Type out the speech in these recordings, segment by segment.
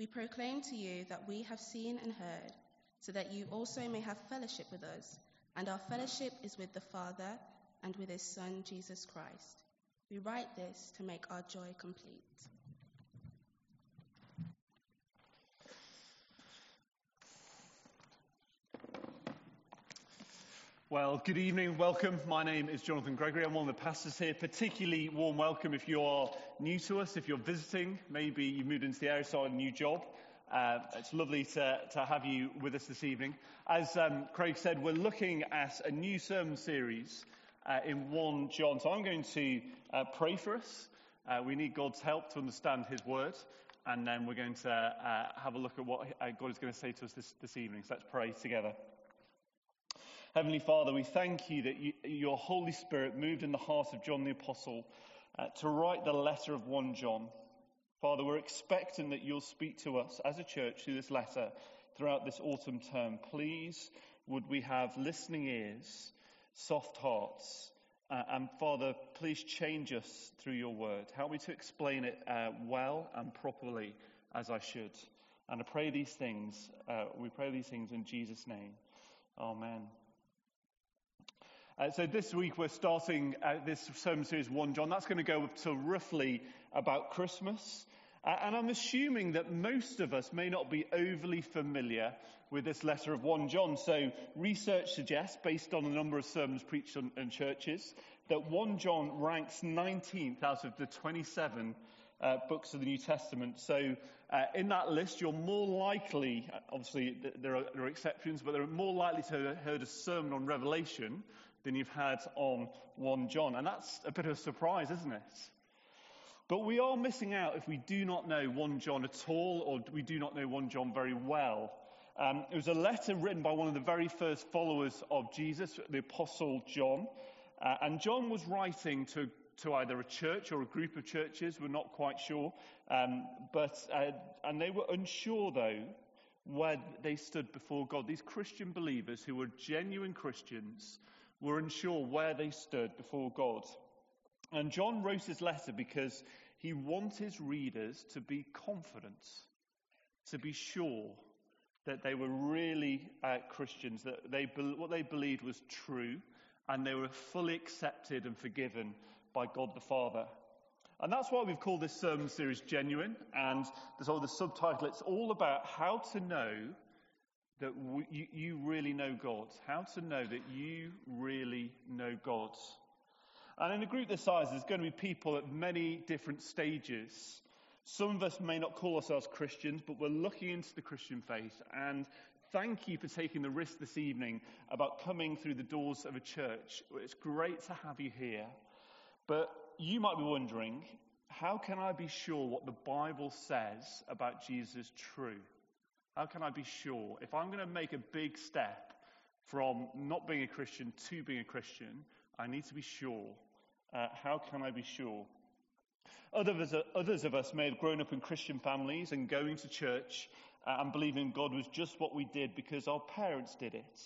We proclaim to you that we have seen and heard, so that you also may have fellowship with us. And our fellowship is with the Father and with his Son, Jesus Christ. We write this to make our joy complete. Well, good evening, welcome. My name is Jonathan Gregory. I'm one of the pastors here. Particularly warm welcome if you are new to us, if you're visiting, maybe you've moved into the area, started a new job. Uh, it's lovely to, to, have you with us this evening. As um, Craig said, we're looking at a new sermon series uh, in 1 John. So I'm going to uh, pray for us. Uh, we need God's help to understand His word, and then we're going to uh, have a look at what uh, God is going to say to us this, this evening. So let's pray together. Heavenly Father, we thank you that you, your Holy Spirit moved in the heart of John the Apostle uh, to write the letter of 1 John. Father, we're expecting that you'll speak to us as a church through this letter throughout this autumn term. Please, would we have listening ears, soft hearts, uh, and Father, please change us through your word. Help me to explain it uh, well and properly as I should. And I pray these things, uh, we pray these things in Jesus' name. Amen. Uh, so this week we're starting uh, this sermon series 1 John. That's going to go up to roughly about Christmas. Uh, and I'm assuming that most of us may not be overly familiar with this letter of 1 John. So research suggests, based on a number of sermons preached in, in churches, that 1 John ranks 19th out of the 27 uh, books of the New Testament. So uh, in that list, you're more likely, obviously there are, there are exceptions, but they're more likely to have heard a sermon on Revelation than you've had on 1 John. And that's a bit of a surprise, isn't it? But we are missing out if we do not know 1 John at all, or we do not know 1 John very well. Um, it was a letter written by one of the very first followers of Jesus, the Apostle John. Uh, and John was writing to, to either a church or a group of churches, we're not quite sure. Um, but, uh, and they were unsure, though, where they stood before God. These Christian believers who were genuine Christians were unsure where they stood before God. And John wrote his letter because he wanted his readers to be confident, to be sure that they were really uh, Christians, that they, what they believed was true, and they were fully accepted and forgiven by God the Father. And that's why we've called this sermon series Genuine, and there's all the subtitle. It's all about how to know that you, you really know God, how to know that you really know God. And in a group this size, there's going to be people at many different stages. Some of us may not call ourselves Christians, but we're looking into the Christian faith. And thank you for taking the risk this evening about coming through the doors of a church. It's great to have you here. But you might be wondering, how can I be sure what the Bible says about Jesus is true? How can I be sure? If I'm going to make a big step from not being a Christian to being a Christian, I need to be sure. Uh, how can I be sure? Others, others of us may have grown up in Christian families and going to church uh, and believing God was just what we did because our parents did it.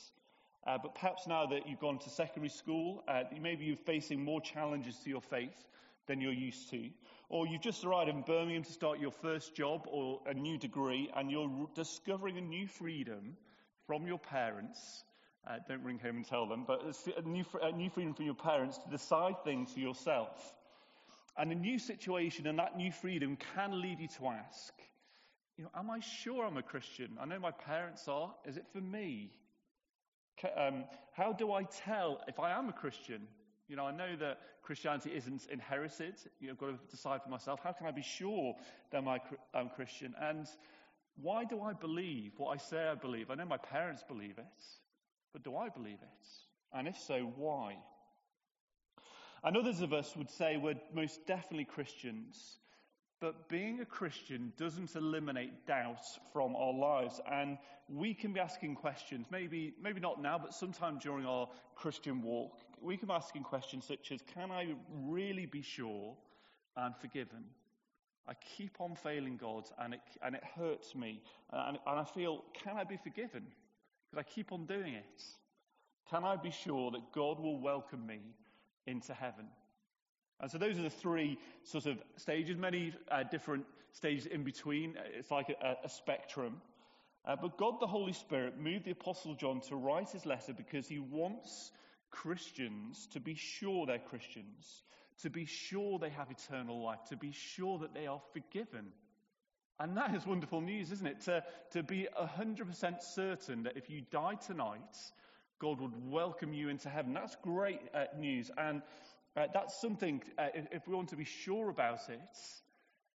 Uh, but perhaps now that you've gone to secondary school, uh, maybe you're facing more challenges to your faith than you're used to. Or you've just arrived in Birmingham to start your first job or a new degree and you're discovering a new freedom from your parents. Uh, don't ring home and tell them, but a new, a new freedom from your parents to decide things for yourself. And a new situation and that new freedom can lead you to ask, you know, am I sure I'm a Christian? I know my parents are. Is it for me? Um, how do I tell if I am a Christian? You know, I know that Christianity isn't inherited. You know, I've got to decide for myself. How can I be sure that I'm Christian? And why do I believe what I say I believe? I know my parents believe it, but do I believe it? And if so, why? And others of us would say we're most definitely Christians, but being a Christian doesn't eliminate doubt from our lives. And we can be asking questions, maybe, maybe not now, but sometime during our Christian walk we can be asking questions such as Can I really be sure I'm forgiven? I keep on failing God and it, and it hurts me. And, and I feel, Can I be forgiven? Because I keep on doing it. Can I be sure that God will welcome me into heaven? And so those are the three sort of stages, many uh, different stages in between. It's like a, a spectrum. Uh, but God the Holy Spirit moved the Apostle John to write his letter because he wants Christians to be sure they're Christians, to be sure they have eternal life, to be sure that they are forgiven. And that is wonderful news, isn't it? To, to be 100% certain that if you die tonight, God would welcome you into heaven. That's great uh, news. And uh, that's something, uh, if, if, we want to be sure about it,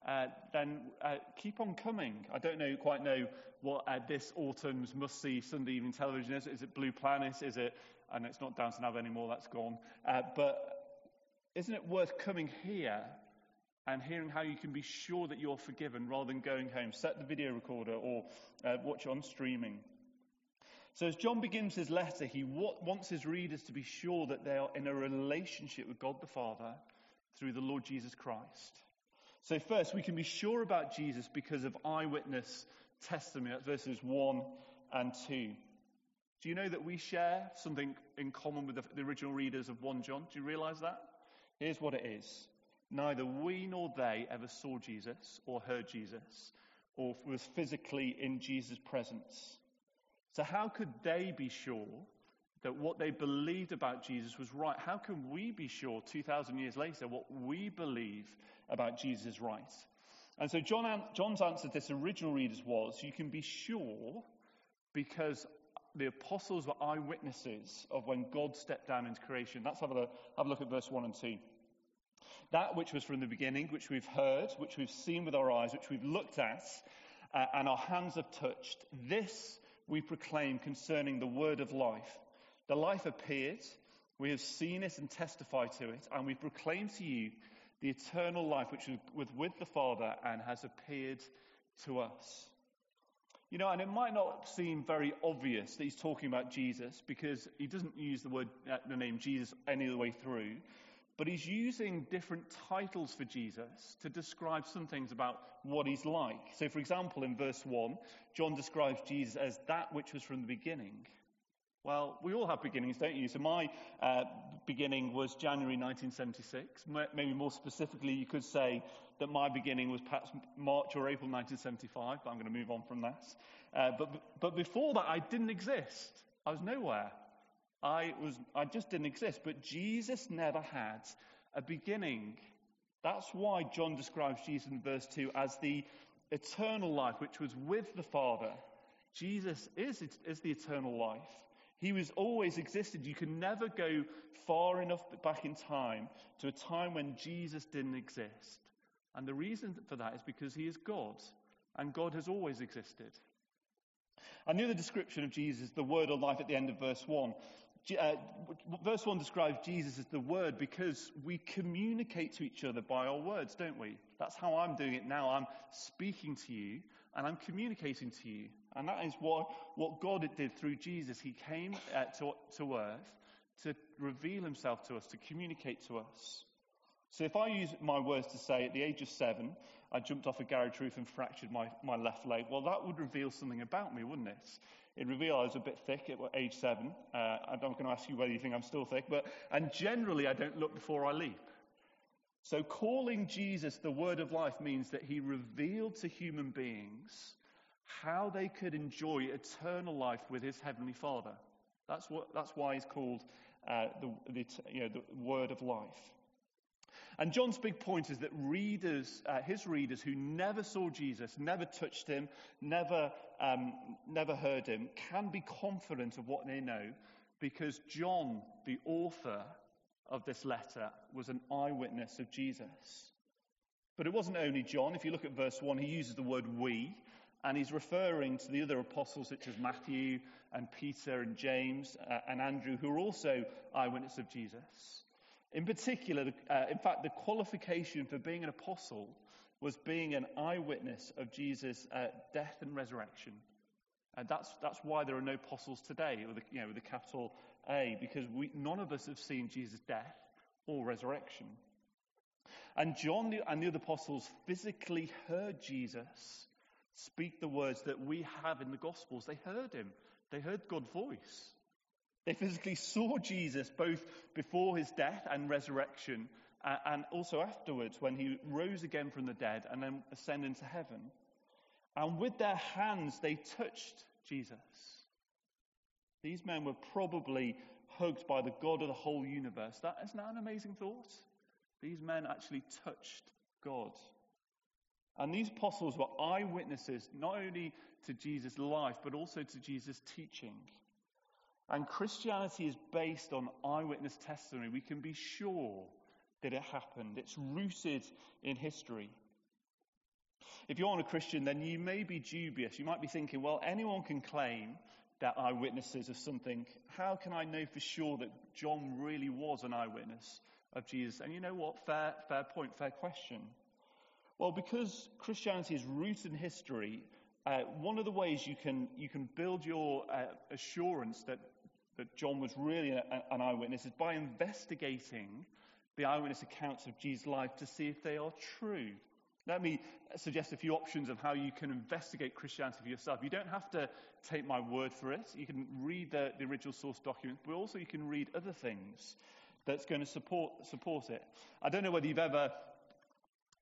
uh, then uh, keep on coming. I don't know quite know what uh, this autumn's must see Sunday evening television is. Is it Blue Planet? Is it, and it's not Downton Abbey anymore, that's gone. but isn't it worth coming here and hearing how you can be sure that you're forgiven rather than going home? Set the video recorder or watch on streaming. So, as John begins his letter, he wants his readers to be sure that they are in a relationship with God the Father through the Lord Jesus Christ. So, first, we can be sure about Jesus because of eyewitness testimony. That's verses 1 and 2. Do you know that we share something in common with the, the original readers of 1 John? Do you realize that? Here's what it is Neither we nor they ever saw Jesus or heard Jesus or was physically in Jesus' presence. So, how could they be sure that what they believed about Jesus was right? How can we be sure 2,000 years later what we believe about Jesus is right? And so, John, John's answer to this original readers was you can be sure because the apostles were eyewitnesses of when God stepped down into creation. Let's have a, have a look at verse 1 and 2. That which was from the beginning, which we've heard, which we've seen with our eyes, which we've looked at, uh, and our hands have touched, this we proclaim concerning the word of life. The life appeared, we have seen it and testified to it, and we proclaim to you the eternal life which was with the Father and has appeared to us. You know, and it might not seem very obvious that he's talking about Jesus because he doesn't use the word, uh, the name Jesus any of the way through. But he's using different titles for Jesus to describe some things about what he's like. So, for example, in verse 1, John describes Jesus as that which was from the beginning. Well, we all have beginnings, don't you? So, my uh, beginning was January 1976. Maybe more specifically, you could say that my beginning was perhaps March or April 1975, but I'm going to move on from that. Uh, but, but before that, I didn't exist. I was nowhere. I, was, I just didn't exist. But Jesus never had a beginning. That's why John describes Jesus in verse 2 as the eternal life, which was with the Father. Jesus is, is the eternal life. He was always existed. You can never go far enough back in time to a time when Jesus didn't exist. And the reason for that is because he is God, and God has always existed. And the other description of Jesus the word of life at the end of verse 1. Uh, verse 1 describes Jesus as the Word because we communicate to each other by our words, don't we? That's how I'm doing it now. I'm speaking to you and I'm communicating to you. And that is what, what God did through Jesus. He came uh, to, to earth to reveal himself to us, to communicate to us. So if I use my words to say, at the age of seven, I jumped off a garage roof and fractured my, my left leg, well, that would reveal something about me, wouldn't it? It revealed I was a bit thick at age seven. Uh, I'm not going to ask you whether you think I'm still thick, but and generally I don't look before I leap. So calling Jesus the word of life means that he revealed to human beings how they could enjoy eternal life with his heavenly Father. That's what. That's why he's called uh, the, the, you know, the word of life. And John's big point is that readers, uh, his readers who never saw Jesus, never touched him, never, um, never heard him, can be confident of what they know because John, the author of this letter, was an eyewitness of Jesus. But it wasn't only John. If you look at verse 1, he uses the word we, and he's referring to the other apostles such as Matthew and Peter and James uh, and Andrew, who are also eyewitnesses of Jesus. In particular, uh, in fact, the qualification for being an apostle was being an eyewitness of Jesus' uh, death and resurrection. And that's, that's why there are no apostles today with a, you know, with capital A, because we, none of us have seen Jesus' death or resurrection. And John and the other apostles physically heard Jesus speak the words that we have in the Gospels. They heard him, they heard God's voice. They physically saw Jesus both before his death and resurrection, and also afterwards when he rose again from the dead and then ascended into heaven. And with their hands they touched Jesus. These men were probably hugged by the God of the whole universe. That isn't that an amazing thought? These men actually touched God. And these apostles were eyewitnesses not only to Jesus' life, but also to Jesus' teaching. And Christianity is based on eyewitness testimony. We can be sure that it happened, it's rooted in history. If you're not a Christian, then you may be dubious. You might be thinking, well, anyone can claim that eyewitnesses of something. How can I know for sure that John really was an eyewitness of Jesus? And you know what? Fair, fair point, fair question. Well, because Christianity is rooted in history, uh, one of the ways you can, you can build your uh, assurance that, that John was really a, an eyewitness is by investigating the eyewitness accounts of Jesus' life to see if they are true. Let me suggest a few options of how you can investigate Christianity for yourself. You don't have to take my word for it. You can read the, the original source documents, but also you can read other things that's going to support, support it. I don't know whether you've ever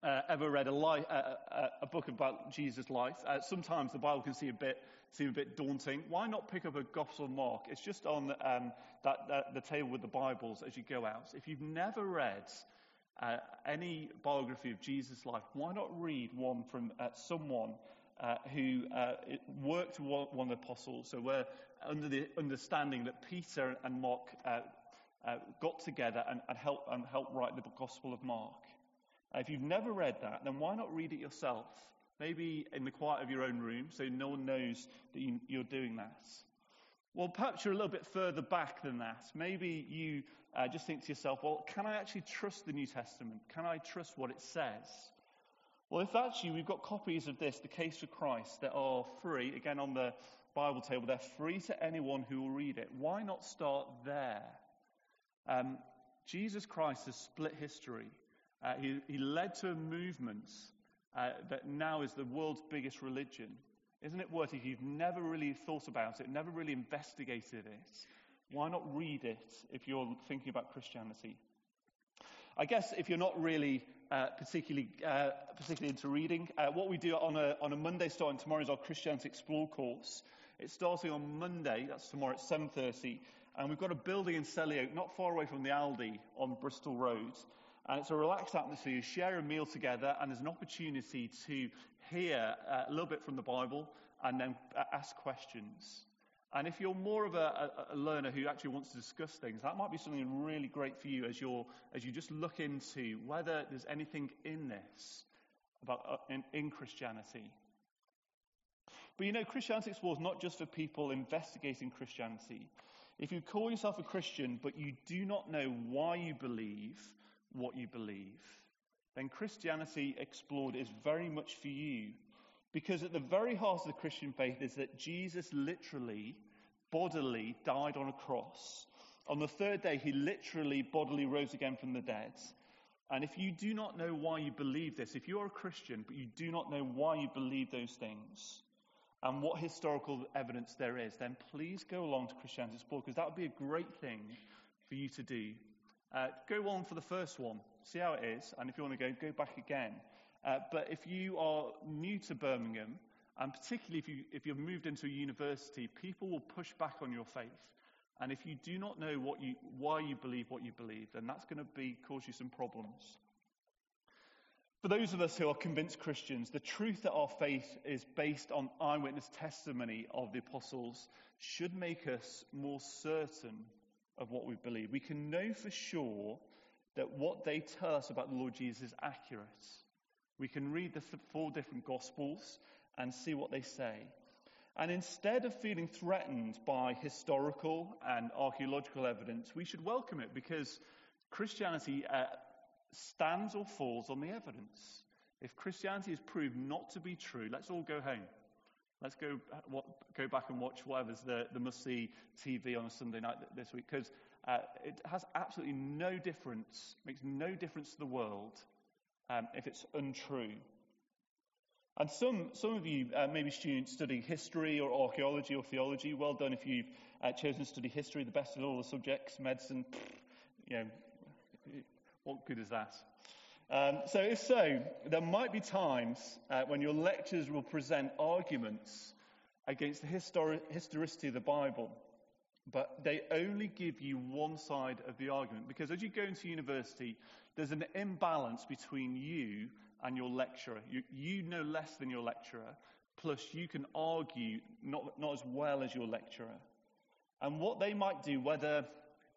uh, ever read a, li- uh, a, book about Jesus' life. Uh, sometimes the Bible can seem a bit seem a bit daunting. Why not pick up a Gospel of Mark? It's just on um, that, that, the table with the Bibles as you go out. If you've never read uh, any biography of Jesus' life, why not read one from uh, someone uh, who worked with one of the apostles? So we're under the understanding that Peter and Mark got together and, and helped and helped write the Gospel of Mark. If you've never read that, then why not read it yourself? Maybe in the quiet of your own room so no one knows that you, you're doing that. Well, perhaps you're a little bit further back than that. Maybe you uh, just think to yourself, well, can I actually trust the New Testament? Can I trust what it says? Well, if that's you, we've got copies of this, The Case for Christ, that are free, again on the Bible table. They're free to anyone who will read it. Why not start there? Um, Jesus Christ has split history. Uh, he, he, led to a movement uh, that now is the world's biggest religion. Isn't it worth it? If you've never really thought about it, never really investigated it, why not read it if you're thinking about Christianity? I guess if you're not really uh, particularly, uh, particularly into reading, uh, what we do on a, on a Monday starting tomorrow is our Christianity Explore course. It's starting on Monday, that's tomorrow at 7.30, and we've got a building in Selly Oak, not far away from the Aldi on Bristol Road. And it's a relaxed atmosphere. You share a meal together, and there's an opportunity to hear uh, a little bit from the Bible and then uh, ask questions. And if you're more of a, a, learner who actually wants to discuss things, that might be something really great for you as, you're, as you just look into whether there's anything in this about uh, in, in Christianity. But you know, Christianity Explores not just for people investigating Christianity. If you call yourself a Christian, but you do not know why you believe, what you believe, then Christianity Explored is very much for you. Because at the very heart of the Christian faith is that Jesus literally, bodily died on a cross. On the third day, he literally, bodily rose again from the dead. And if you do not know why you believe this, if you are a Christian, but you do not know why you believe those things, and what historical evidence there is, then please go along to Christianity Explored, because that would be a great thing for you to do. Uh, go on for the first one, see how it is, and if you want to go, go back again. Uh, but if you are new to Birmingham, and particularly if, you, if you've moved into a university, people will push back on your faith. And if you do not know what you, why you believe what you believe, then that's going to be, cause you some problems. For those of us who are convinced Christians, the truth that our faith is based on eyewitness testimony of the apostles should make us more certain of what we believe. We can know for sure that what they tell us about the Lord Jesus is accurate. We can read the four different Gospels and see what they say. And instead of feeling threatened by historical and archaeological evidence, we should welcome it because Christianity uh, stands or falls on the evidence. If Christianity is proved not to be true, let's all go home. Let's go, what, go back and watch whatever's the, the must see TV on a Sunday night this week because uh, it has absolutely no difference, makes no difference to the world um, if it's untrue. And some, some of you, uh, maybe students studying history or archaeology or theology, well done if you've uh, chosen to study history, the best of all the subjects, medicine, you know, What good is that? Um, so, if so, there might be times uh, when your lectures will present arguments against the histori- historicity of the Bible, but they only give you one side of the argument. Because as you go into university, there's an imbalance between you and your lecturer. You, you know less than your lecturer, plus you can argue not, not as well as your lecturer. And what they might do, whether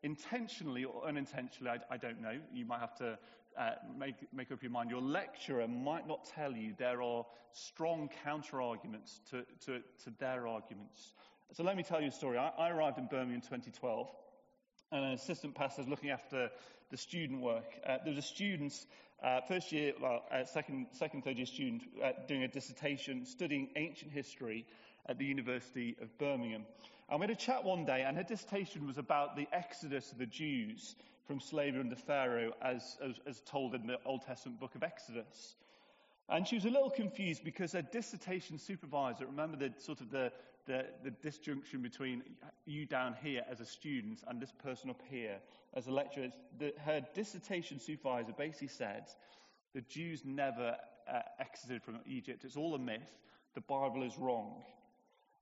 intentionally or unintentionally, I, I don't know, you might have to uh, make, make up your mind. Your lecturer might not tell you there are strong counter arguments to, to, to their arguments. So let me tell you a story. I, I arrived in Birmingham in 2012, and an assistant pastor was looking after the student work. Uh, there was a student, uh, first year, well, uh, second, second, third year student, uh, doing a dissertation studying ancient history at the University of Birmingham. And we had a chat one day, and her dissertation was about the exodus of the Jews from slavery under Pharaoh, as, as, as told in the Old Testament book of Exodus. And she was a little confused because her dissertation supervisor, remember the sort of the, the, the, disjunction between you down here as a student and this person up here as a lecturer, the, her dissertation supervisor basically said the Jews never uh, exited from Egypt. It's all a myth. The Bible is wrong.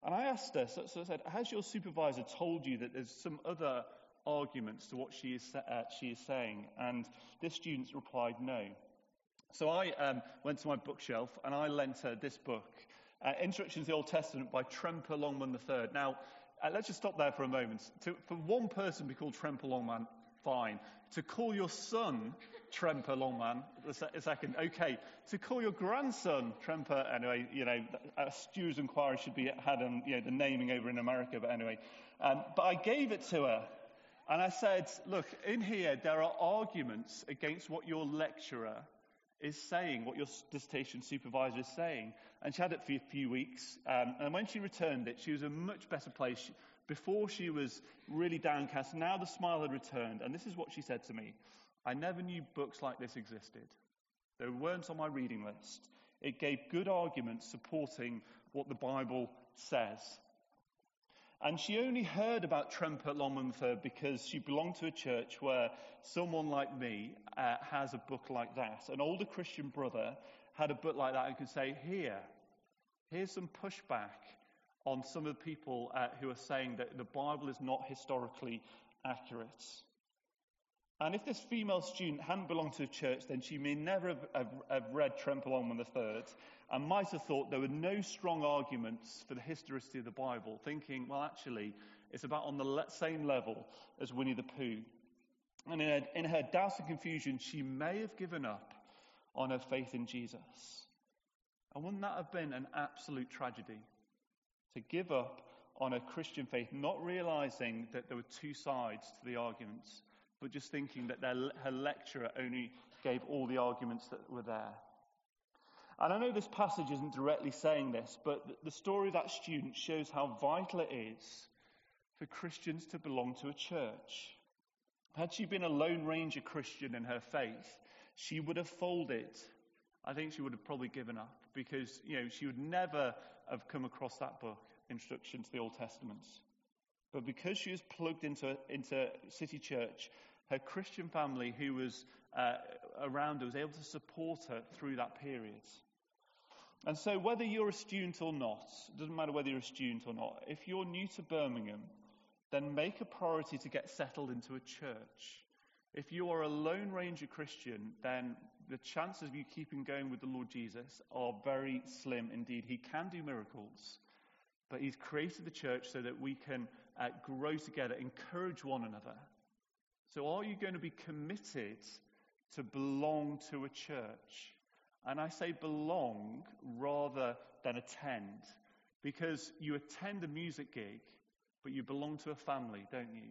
And I asked her, so, so I said, has your supervisor told you that there's some other arguments to what she is, uh, she is saying? And this student replied, no. So I um, went to my bookshelf and I lent her this book, uh, Introduction to the Old Testament by Tremper Longman III. Now, uh, let's just stop there for a moment. To, for one person to be called Tremper Longman, fine. To call your son Tremper Longman, a second, okay. To call your grandson Tremper, anyway, you know, a steward's inquiry should be had on, you know, the naming over in America, but anyway. Um, but I gave it to her, and I said, look, in here there are arguments against what your lecturer is saying, what your dissertation supervisor is saying. And she had it for a few weeks, um, and when she returned it, she was in a much better place. Before she was really downcast, now the smile had returned, and this is what she said to me. I never knew books like this existed. They weren't on my reading list. It gave good arguments supporting what the Bible says. And she only heard about Tremper III because she belonged to a church where someone like me uh, has a book like that. An older Christian brother had a book like that and could say, Here, here's some pushback on some of the people uh, who are saying that the Bible is not historically accurate. And if this female student hadn't belonged to a church, then she may never have, have, have read Tremper Longman III and might have thought there were no strong arguments for the historicity of the Bible, thinking, well, actually, it's about on the same level as Winnie the Pooh. And in her, in her doubt and confusion, she may have given up on her faith in Jesus. And wouldn't that have been an absolute tragedy? To give up on a Christian faith, not realizing that there were two sides to the arguments but just thinking that their, her lecturer only gave all the arguments that were there. And I know this passage isn't directly saying this, but the story of that student shows how vital it is for Christians to belong to a church. Had she been a Lone Ranger Christian in her faith, she would have folded. I think she would have probably given up because, you know, she would never have come across that book, Introduction to the Old Testament. But because she was plugged into, into City Church, her Christian family who was uh, around her was able to support her through that period. And so, whether you're a student or not, it doesn't matter whether you're a student or not, if you're new to Birmingham, then make a priority to get settled into a church. If you are a Lone Ranger Christian, then the chances of you keeping going with the Lord Jesus are very slim indeed. He can do miracles, but He's created the church so that we can uh, grow together, encourage one another, so, are you going to be committed to belong to a church? And I say belong rather than attend, because you attend a music gig, but you belong to a family, don't you?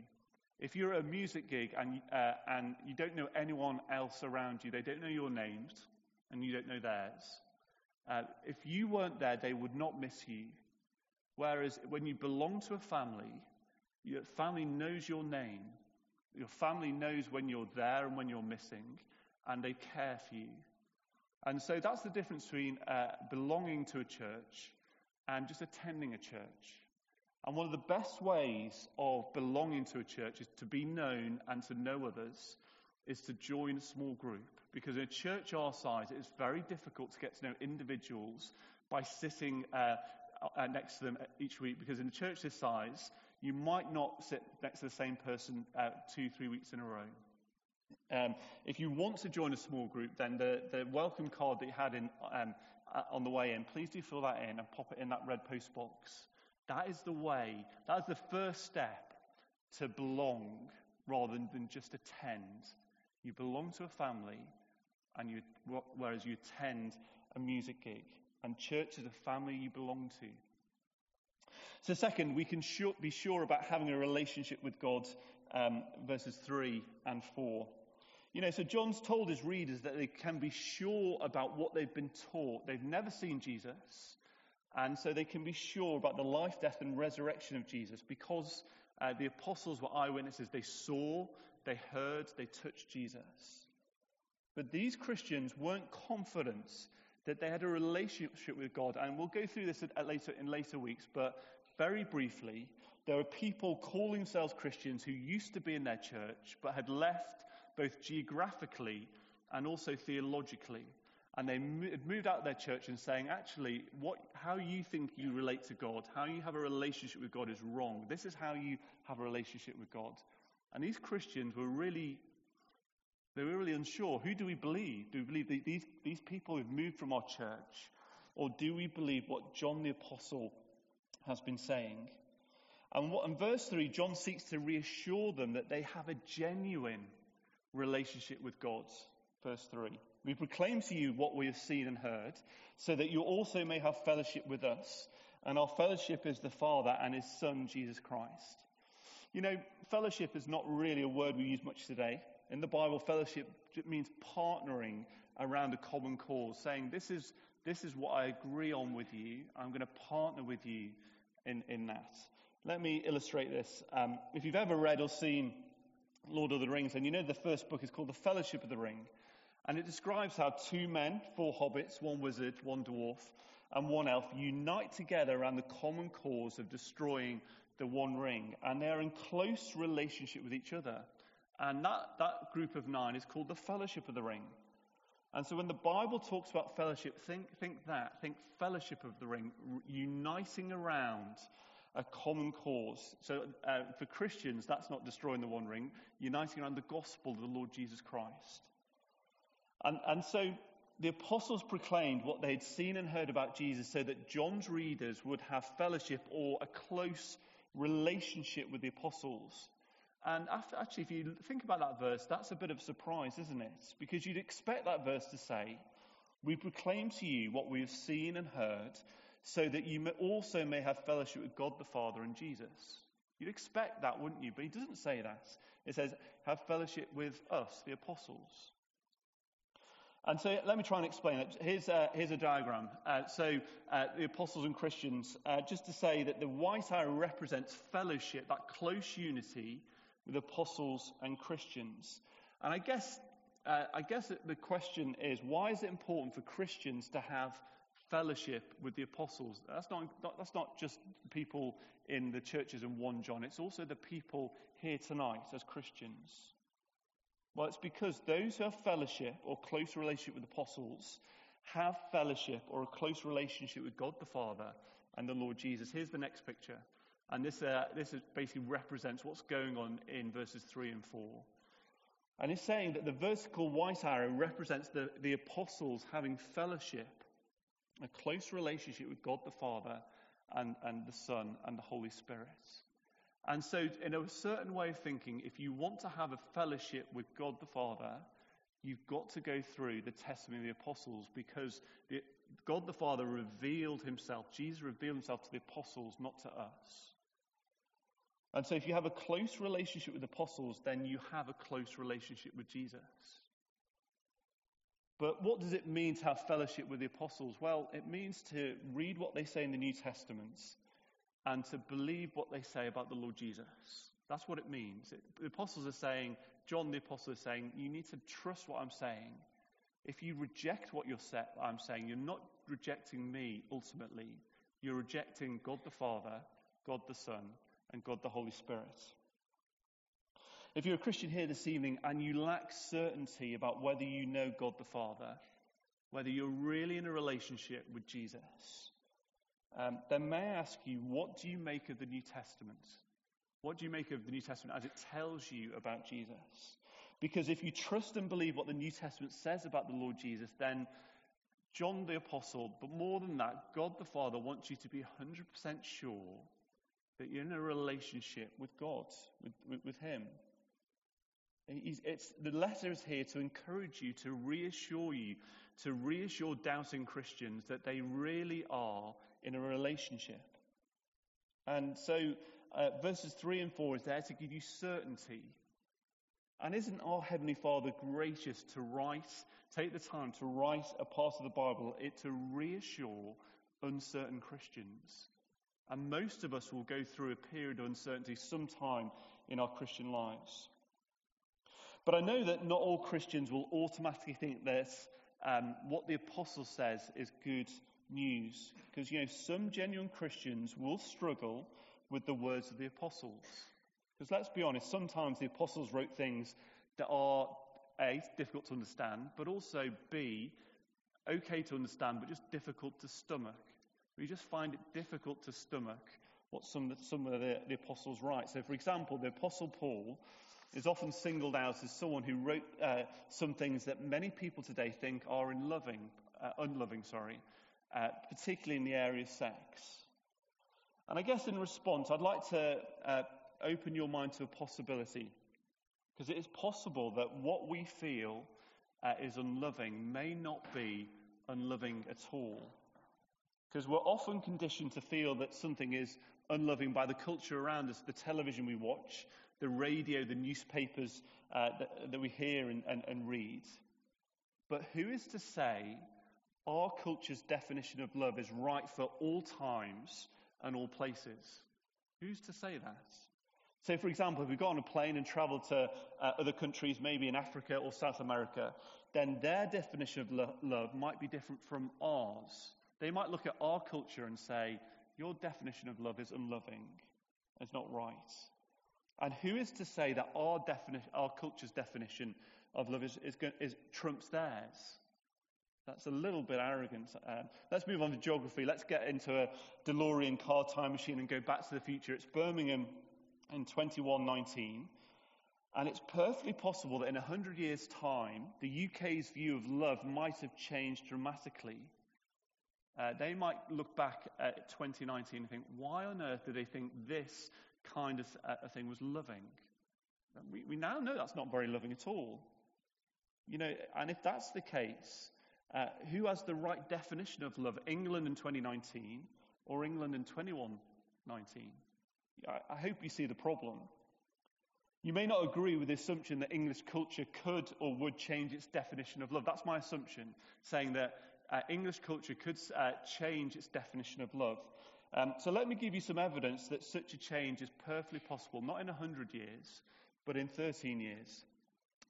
If you're at a music gig and, uh, and you don't know anyone else around you, they don't know your names, and you don't know theirs. Uh, if you weren't there, they would not miss you. Whereas when you belong to a family, your family knows your name, your family knows when you're there and when you're missing, and they care for you. And so that's the difference between uh, belonging to a church and just attending a church. And one of the best ways of belonging to a church is to be known and to know others is to join a small group. Because in a church our size, it is very difficult to get to know individuals by sitting uh, uh, next to them each week. Because in a church this size, you might not sit next to the same person uh, two, three weeks in a row. Um, if you want to join a small group, then the, the welcome card that you had in, um, uh, on the way in, please do fill that in and pop it in that red post box. That is the way, that is the first step to belong rather than just attend. You belong to a family, and you, whereas you attend a music gig. And church is a family you belong to. So, second, we can be sure about having a relationship with God, um, verses 3 and 4. You know, so John's told his readers that they can be sure about what they've been taught. They've never seen Jesus, and so they can be sure about the life, death, and resurrection of Jesus because uh, the apostles were eyewitnesses. They saw, they heard, they touched Jesus. But these Christians weren't confident that they had a relationship with God. And we'll go through this at later, in later weeks, but very briefly, there are people calling themselves Christians who used to be in their church but had left both geographically and also theologically. And they moved out of their church and saying, actually, what, how you think you relate to God, how you have a relationship with God is wrong. This is how you have a relationship with God. And these Christians were really, they were really unsure. Who do we believe? Do we believe these, these people who've moved from our church? Or do we believe what John the Apostle has been saying? And what, in verse 3, John seeks to reassure them that they have a genuine relationship with God. Verse 3. We proclaim to you what we have seen and heard, so that you also may have fellowship with us. And our fellowship is the Father and His Son, Jesus Christ. You know, fellowship is not really a word we use much today. In the Bible, fellowship means partnering around a common cause, saying, This is, this is what I agree on with you. I'm going to partner with you in, in that. Let me illustrate this. Um, if you've ever read or seen Lord of the Rings, and you know the first book is called The Fellowship of the Ring. And it describes how two men, four hobbits, one wizard, one dwarf, and one elf unite together around the common cause of destroying the One Ring. And they're in close relationship with each other. And that, that group of nine is called the Fellowship of the Ring. And so when the Bible talks about fellowship, think, think that. Think fellowship of the ring, uniting around a common cause. So uh, for Christians, that's not destroying the one ring, uniting around the gospel of the Lord Jesus Christ. And, and so the apostles proclaimed what they had seen and heard about Jesus so that John's readers would have fellowship or a close relationship with the apostles. And after, actually, if you think about that verse, that's a bit of a surprise, isn't it? Because you'd expect that verse to say, We proclaim to you what we have seen and heard, so that you may also may have fellowship with God the Father and Jesus. You'd expect that, wouldn't you? But he doesn't say that. It says, Have fellowship with us, the apostles. And so let me try and explain it. Here's a, here's a diagram. Uh, so uh, the apostles and Christians, uh, just to say that the white arrow represents fellowship, that close unity with apostles and Christians. And I guess, uh, I guess the question is, why is it important for Christians to have fellowship with the apostles? That's not, not that's not just people in the churches in 1 John, it's also the people here tonight as Christians. Well, it's because those who have fellowship or close relationship with apostles have fellowship or a close relationship with God the Father and the Lord Jesus. Here's the next picture. And this, uh, this basically represents what's going on in verses 3 and 4. And it's saying that the vertical white arrow represents the, the apostles having fellowship, a close relationship with God the Father and, and the Son and the Holy Spirit. And so, in a certain way of thinking, if you want to have a fellowship with God the Father, you've got to go through the testimony of the apostles because the, God the Father revealed himself, Jesus revealed himself to the apostles, not to us. And so, if you have a close relationship with apostles, then you have a close relationship with Jesus. But what does it mean to have fellowship with the apostles? Well, it means to read what they say in the New Testament and to believe what they say about the Lord Jesus. That's what it means. It, the apostles are saying, John the apostle is saying, you need to trust what I'm saying. If you reject what you're set, I'm saying, you're not rejecting me ultimately. You're rejecting God the Father, God the Son, and God the Holy Spirit. If you're a Christian here this evening and you lack certainty about whether you know God the Father, whether you're really in a relationship with Jesus, um, then may I ask you, what do you make of the New Testament? What do you make of the New Testament as it tells you about Jesus? Because if you trust and believe what the New Testament says about the Lord Jesus, then John the Apostle, but more than that, God the Father wants you to be 100% sure that you're in a relationship with God, with, with, with Him. the letter is here to encourage you, to reassure you, to reassure doubting Christians that they really are in a relationship. And so, uh, verses 3 and 4 is there to give you certainty and isn't our Heavenly Father gracious to write, take the time to write a part of the Bible, it to reassure uncertain Christians? And most of us will go through a period of uncertainty sometime in our Christian lives. But I know that not all Christians will automatically think this, um, what the apostle says is good news. Because, you know, some genuine Christians will struggle with the words of the apostles. Because let's be honest, sometimes the apostles wrote things that are A, difficult to understand, but also B, okay to understand, but just difficult to stomach. We just find it difficult to stomach what some, some of the, the apostles write. So, for example, the apostle Paul is often singled out as someone who wrote uh, some things that many people today think are unloving, uh, unloving, sorry, uh, particularly in the area of sex. And I guess in response, I'd like to uh, open your mind to a possibility. Because it is possible that what we feel uh, is unloving may not be unloving at all. Because we're often conditioned to feel that something is unloving by the culture around us, the television we watch, the radio, the newspapers uh, that, that, we hear and, and, and read. But who is to say our culture's definition of love is right for all times and all places? Who's to say that? So, for example, if we go on a plane and travel to uh, other countries, maybe in Africa or South America, then their definition of lo- love might be different from ours. They might look at our culture and say, Your definition of love is unloving. It's not right. And who is to say that our, defini- our culture's definition of love is, is, is, trumps theirs? That's a little bit arrogant. Um, let's move on to geography. Let's get into a DeLorean car time machine and go back to the future. It's Birmingham in 2119. And it's perfectly possible that in 100 years' time, the UK's view of love might have changed dramatically. Uh, they might look back at 2019 and think, why on earth do they think this kind of uh, thing was loving? We, we, now know that's not very loving at all. You know, and if that's the case, uh, who has the right definition of love? England in 2019 or England in 2119? I hope you see the problem. You may not agree with the assumption that English culture could or would change its definition of love. That's my assumption, saying that uh, English culture could uh, change its definition of love. Um, so let me give you some evidence that such a change is perfectly possible, not in 100 years, but in 13 years.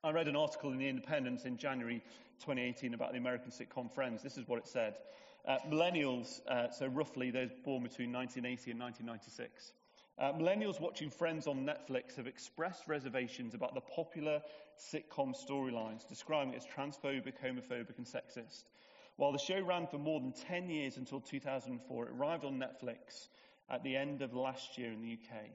I read an article in The Independent in January 2018 about the American sitcom Friends. This is what it said. Uh, millennials, uh, so roughly those born between 1980 and 1996, uh, millennials watching Friends on Netflix have expressed reservations about the popular sitcom storylines, describing it as transphobic, homophobic, and sexist. While the show ran for more than 10 years until 2004, it arrived on Netflix at the end of last year in the UK.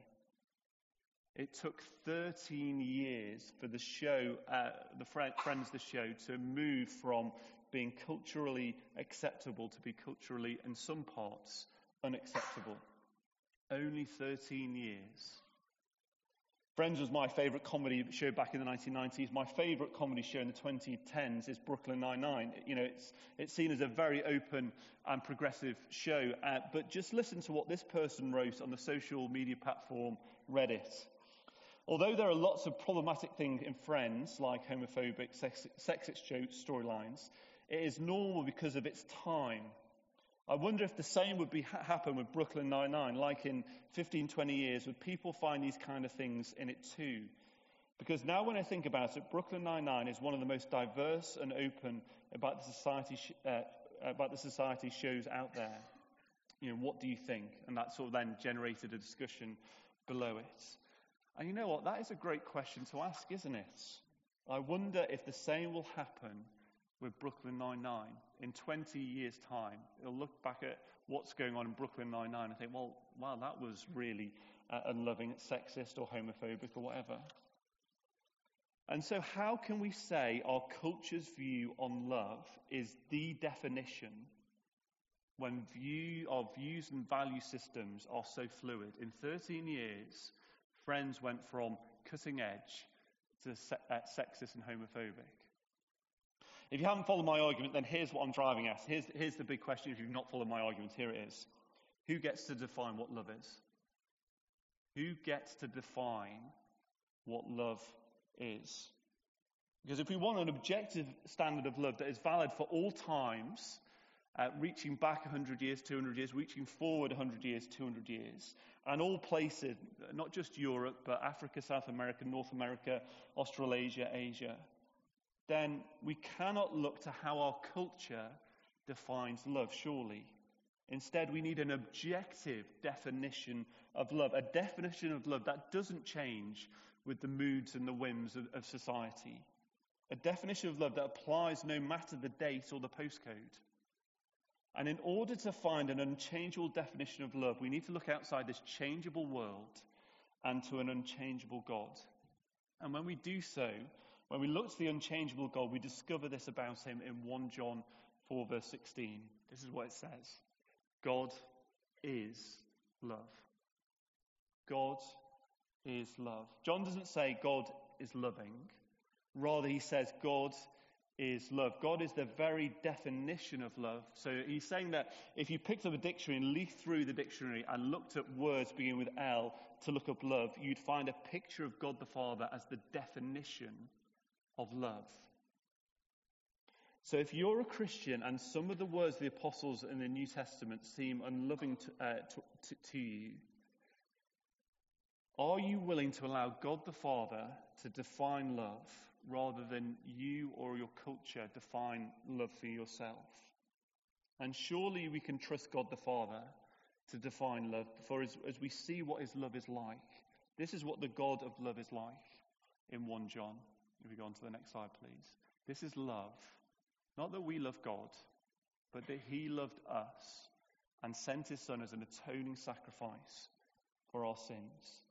It took 13 years for the show, uh, the Friends, the show, to move from being culturally acceptable to be culturally, in some parts, unacceptable only 13 years. Friends was my favourite comedy show back in the 1990s. My favourite comedy show in the 2010s is Brooklyn Nine-Nine. You know, it's, it's seen as a very open and progressive show. Uh, but just listen to what this person wrote on the social media platform Reddit. Although there are lots of problematic things in Friends, like homophobic, sexist storylines, it is normal because of its time I wonder if the same would be, happen with Brooklyn Nine-Nine, like in 15, 20 years, would people find these kind of things in it too? Because now when I think about it, Brooklyn Nine-Nine is one of the most diverse and open about the society, uh, about the society shows out there. You know, what do you think? And that sort of then generated a discussion below it. And you know what? That is a great question to ask, isn't it? I wonder if the same will happen with Brooklyn Nine-Nine. In 20 years' time, it'll look back at what's going on in Brooklyn Nine-Nine and think, well, wow, that was really uh, unloving, sexist or homophobic or whatever. And so, how can we say our culture's view on love is the definition when view, our views and value systems are so fluid? In 13 years, friends went from cutting edge to se- uh, sexist and homophobic. If you haven't followed my argument, then here's what I'm driving at. Here's, here's the big question if you've not followed my argument. Here it is. Who gets to define what love is? Who gets to define what love is? Because if we want an objective standard of love that is valid for all times, uh, reaching back 100 years, 200 years, reaching forward 100 years, 200 years, and all places, not just Europe, but Africa, South America, North America, Australasia, Asia, then we cannot look to how our culture defines love, surely. Instead, we need an objective definition of love, a definition of love that doesn't change with the moods and the whims of, of society, a definition of love that applies no matter the date or the postcode. And in order to find an unchangeable definition of love, we need to look outside this changeable world and to an unchangeable God. And when we do so, when we look to the unchangeable God, we discover this about him in 1 John 4, verse 16. This is what it says God is love. God is love. John doesn't say God is loving, rather, he says God is love. God is the very definition of love. So he's saying that if you picked up a dictionary and leafed through the dictionary and looked at words beginning with L to look up love, you'd find a picture of God the Father as the definition of love. So, if you're a Christian and some of the words of the apostles in the New Testament seem unloving to, uh, to, to, you, are you willing to allow God the Father to define love rather than you or your culture define love for yourself? And surely we can trust God the Father to define love, for as, as we see what his love is like, this is what the God of love is like in 1 John. If we go on to the next slide, please. This is love. Not that we love God, but that He loved us and sent His Son as an atoning sacrifice for our sins.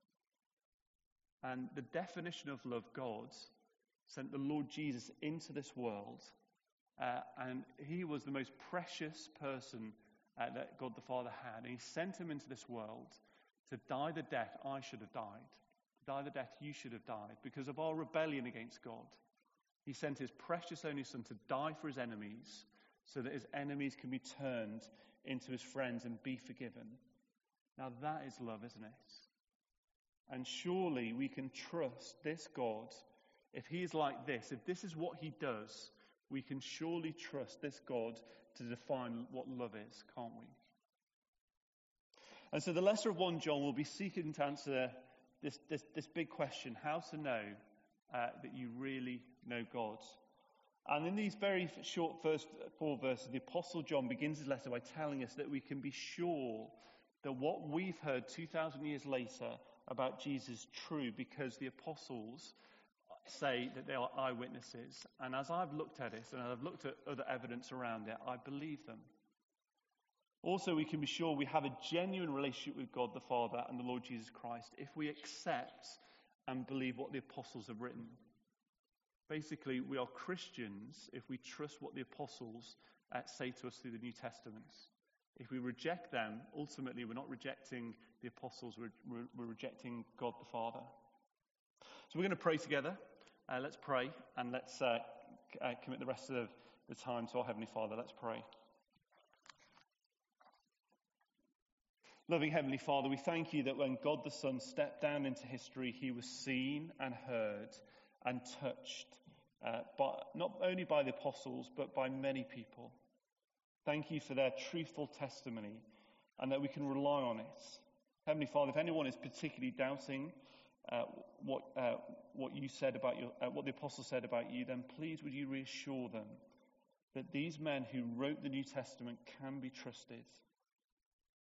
And the definition of love, God sent the Lord Jesus into this world, uh, and He was the most precious person uh, that God the Father had. And He sent Him into this world to die the death I should have died die the death you should have died because of our rebellion against God. He sent his precious only Son to die for his enemies so that his enemies can be turned into his friends and be forgiven. Now that is love, isn't it? And surely we can trust this God. If he is like this, if this is what he does, we can surely trust this God to define what love is, can't we? And so the letter of 1 John will be seeking to answer this, this, this big question how to know uh, that you really know God. And in these very short first four verses, the Apostle John begins his letter by telling us that we can be sure that what we've heard 2,000 years later about Jesus is true because the apostles say that they are eyewitnesses. And as I've looked at it and I've looked at other evidence around it, I believe them. Also, we can be sure we have a genuine relationship with God the Father and the Lord Jesus Christ if we accept and believe what the apostles have written. Basically, we are Christians if we trust what the apostles uh, say to us through the New Testament. If we reject them, ultimately, we're not rejecting the apostles, we're, we're, we're rejecting God the Father. So we're going to pray together. Uh, let's pray and let's uh, uh commit the rest of the time to our Heavenly Father. Let's pray. Loving Heavenly Father, we thank you that when God the Son stepped down into history, he was seen and heard and touched, uh, by, not only by the apostles, but by many people. Thank you for their truthful testimony and that we can rely on it. Heavenly Father, if anyone is particularly doubting uh, what, uh, what you said about your, uh, what the apostles said about you, then please would you reassure them that these men who wrote the New Testament can be trusted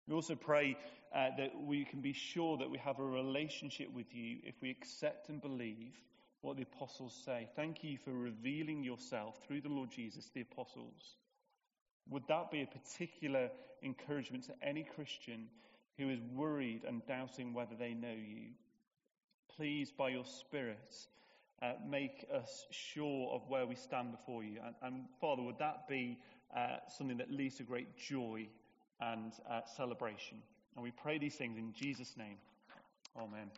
We also pray uh, that we can be sure that we have a relationship with you if we accept and believe what the apostles say. Thank you for revealing yourself through the Lord Jesus, the apostles. Would that be a particular encouragement to any Christian who is worried and doubting whether they know you? Please, by your Spirit, uh, make us sure of where we stand before you. And, and Father, would that be uh, something that leads to great joy and uh, celebration? And we pray these things in Jesus' name. Amen.